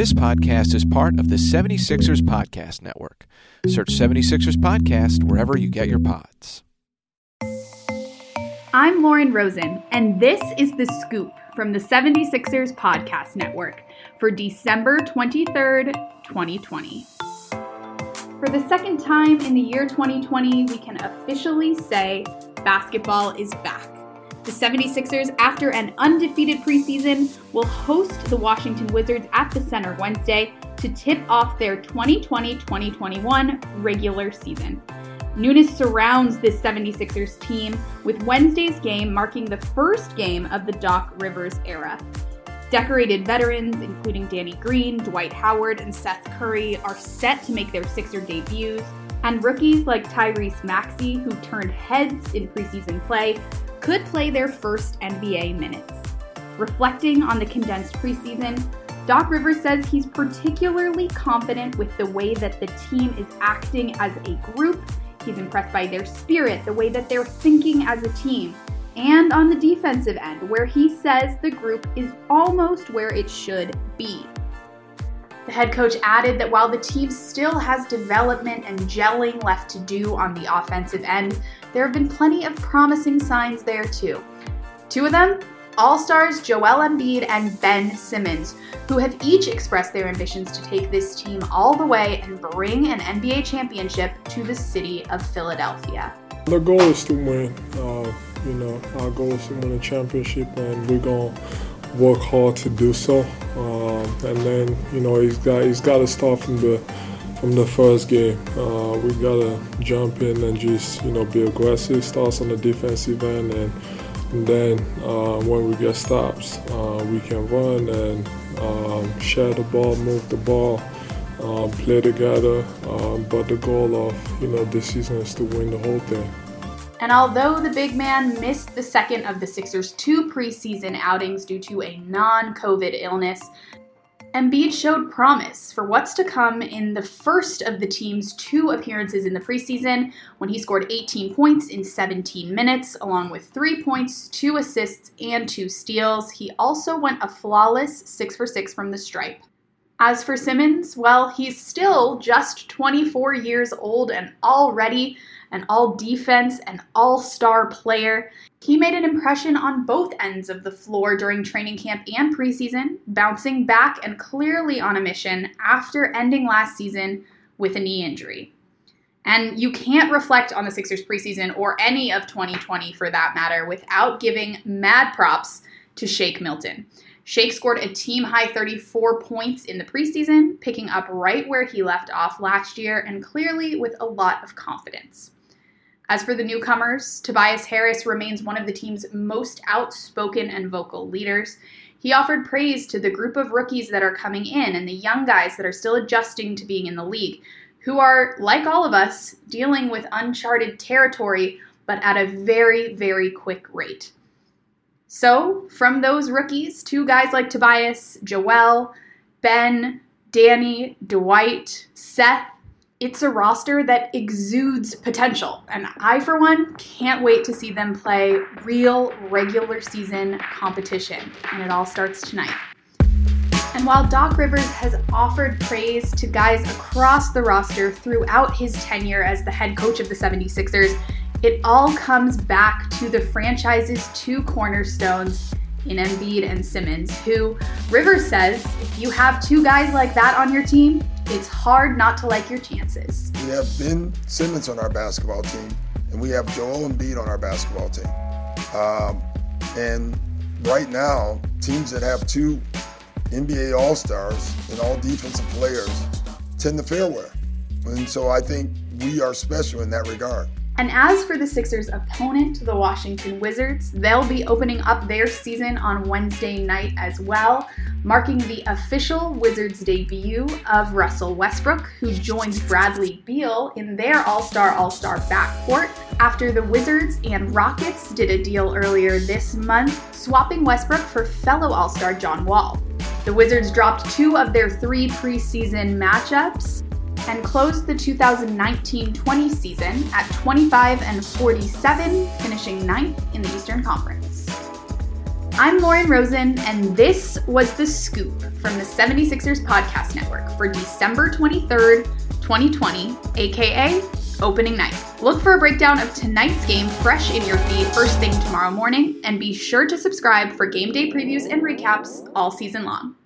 This podcast is part of the 76ers Podcast Network. Search 76ers Podcast wherever you get your pods. I'm Lauren Rosen, and this is The Scoop from the 76ers Podcast Network for December 23rd, 2020. For the second time in the year 2020, we can officially say basketball is back. The 76ers, after an undefeated preseason, will host the Washington Wizards at the Center Wednesday to tip off their 2020 2021 regular season. Newness surrounds this 76ers team, with Wednesday's game marking the first game of the Doc Rivers era. Decorated veterans, including Danny Green, Dwight Howard, and Seth Curry, are set to make their Sixer debuts, and rookies like Tyrese Maxey, who turned heads in preseason play, could play their first NBA minutes. Reflecting on the condensed preseason, Doc Rivers says he's particularly confident with the way that the team is acting as a group. He's impressed by their spirit, the way that they're thinking as a team, and on the defensive end, where he says the group is almost where it should be. The head coach added that while the team still has development and gelling left to do on the offensive end, there have been plenty of promising signs there too. Two of them, All Stars Joel Embiid and Ben Simmons, who have each expressed their ambitions to take this team all the way and bring an NBA championship to the city of Philadelphia. The goal is to win. Uh, you know, our goal is to win a championship, and we're going to work hard to do so. Um, and then, you know, he's got he's got to start from the from the first game. Uh, we gotta jump in and just you know be aggressive. Starts on the defensive end, and, and then uh, when we get stops, uh, we can run and um, share the ball, move the ball, um, play together. Um, but the goal of you know this season is to win the whole thing. And although the big man missed the second of the Sixers' two preseason outings due to a non COVID illness, Embiid showed promise for what's to come in the first of the team's two appearances in the preseason when he scored 18 points in 17 minutes, along with three points, two assists, and two steals. He also went a flawless 6 for 6 from the stripe. As for Simmons, well, he's still just 24 years old and already an all defense and all star player. He made an impression on both ends of the floor during training camp and preseason, bouncing back and clearly on a mission after ending last season with a knee injury. And you can't reflect on the Sixers preseason or any of 2020 for that matter without giving mad props to Shake Milton. Shake scored a team high 34 points in the preseason, picking up right where he left off last year and clearly with a lot of confidence. As for the newcomers, Tobias Harris remains one of the team's most outspoken and vocal leaders. He offered praise to the group of rookies that are coming in and the young guys that are still adjusting to being in the league, who are, like all of us, dealing with uncharted territory, but at a very, very quick rate. So, from those rookies, two guys like Tobias, Joel, Ben, Danny, Dwight, Seth, it's a roster that exudes potential. And I, for one, can't wait to see them play real regular season competition. And it all starts tonight. And while Doc Rivers has offered praise to guys across the roster throughout his tenure as the head coach of the 76ers, it all comes back to the franchise's two cornerstones in Embiid and Simmons, who Rivers says if you have two guys like that on your team, it's hard not to like your chances. We have Ben Simmons on our basketball team, and we have Joel Embiid on our basketball team. Um, and right now, teams that have two NBA All Stars and all defensive players tend to fare well. And so I think we are special in that regard. And as for the Sixers' opponent, the Washington Wizards, they'll be opening up their season on Wednesday night as well, marking the official Wizards debut of Russell Westbrook, who joins Bradley Beal in their All Star All Star backcourt after the Wizards and Rockets did a deal earlier this month, swapping Westbrook for fellow All Star John Wall. The Wizards dropped two of their three preseason matchups and closed the 2019-20 season at 25 and 47, finishing ninth in the Eastern Conference. I'm Lauren Rosen, and this was The Scoop from the 76ers Podcast Network for December 23rd, 2020, aka opening night. Look for a breakdown of tonight's game fresh in your feed first thing tomorrow morning, and be sure to subscribe for game day previews and recaps all season long.